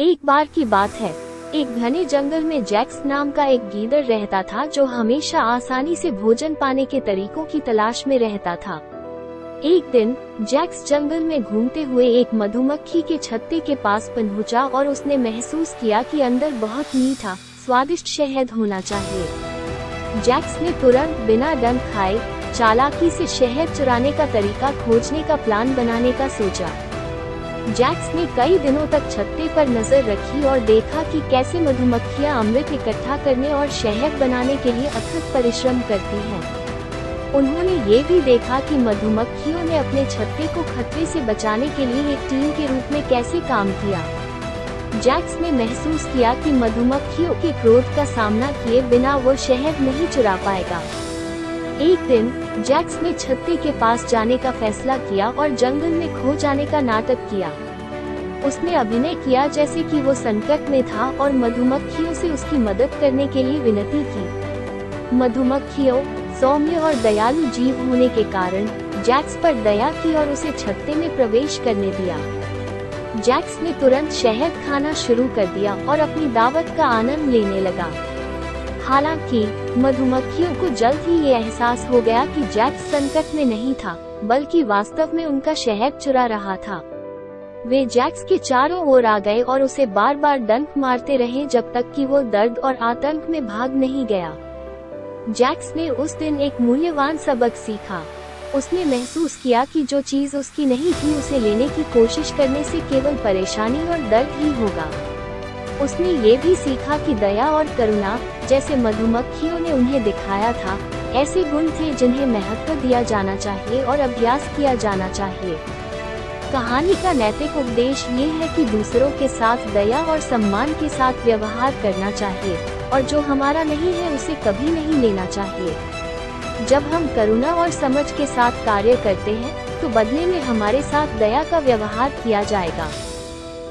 एक बार की बात है। एक घने जंगल में जैक्स नाम का एक गीदड़ रहता था जो हमेशा आसानी से भोजन पाने के तरीकों की तलाश में रहता था। एक दिन, जैक्स जंगल में घूमते हुए एक मधुमक्खी के छत्ते के पास पहुँचा और उसने महसूस किया कि अंदर बहुत मीठा, स्वादिष्ट शहद होना चाहिए। जैक्स ने तुरंत बिना डंक खाए, चालाकी से शहद चुराने का तरीका खोजने का प्लान बनाने का सोचा। जैक्स ने कई दिनों तक छत्ते पर नज़र रखी और देखा कि कैसे मधुमक्खियाँ अमृत इकट्ठा करने और शहद बनाने के लिए अथक परिश्रम करती हैं। उन्होंने ये भी देखा कि मधुमक्खियों ने अपने छत्ते को खतरे से बचाने के लिए एक टीम के रूप में कैसे काम किया जैक्स ने महसूस किया कि मधुमक्खियों के क्रोध का सामना किए बिना वो शहद नहीं चुरा पाएगा एक दिन, जैक्स ने छत्ते के पास जाने का फैसला किया और जंगल में खो जाने का नाटक किया। उसने अभिनय किया जैसे कि वो संकट में था और मधुमक्खियों से उसकी मदद करने के लिए विनती की। मधुमक्खियों, सौम्य और दयालु जीव होने के कारण, जैक्स पर दया की और उसे छत्ते में प्रवेश करने दिया। जैक्स ने तुरंत शहद खाना शुरू कर दिया और अपनी दावत का आनंद लेने लगा। हालाँकि, मधुमक्खियों को जल्द ही ये एहसास हो गया कि जैक्स संकट में नहीं था, बल्कि वास्तव में उनका शहद चुरा रहा था। वे जैक्स के चारों ओर आ गए और उसे बार बार डंक मारते रहे जब तक कि वो दर्द और आतंक में भाग नहीं गया। जैक्स ने उस दिन एक मूल्यवान सबक सीखा। उसने महसूस किया कि जो चीज़ उसकी नहीं थी उसे लेने की कोशिश करने से केवल परेशानी और दर्द ही होगा। उसने ये भी सीखा कि दया और करुणा, जैसे मधुमक्खियों ने उन्हें दिखाया था, ऐसे गुण थे जिन्हें महत्व दिया जाना चाहिए और अभ्यास किया जाना चाहिए। कहानी का नैतिक उपदेश ये है कि दूसरों के साथ दया और सम्मान के साथ व्यवहार करना चाहिए, और जो हमारा नहीं है उसे कभी नहीं लेना चाहिए। जब हम करुणा और समझ के साथ कार्य करते हैं तो बदले में हमारे साथ दया का व्यवहार किया जाएगा।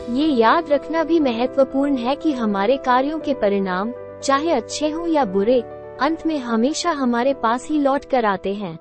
ये याद रखना भी महत्वपूर्ण है कि हमारे कार्यों के परिणाम, चाहे अच्छे हों या बुरे, अंत में हमेशा हमारे पास ही लौट कर आते हैं।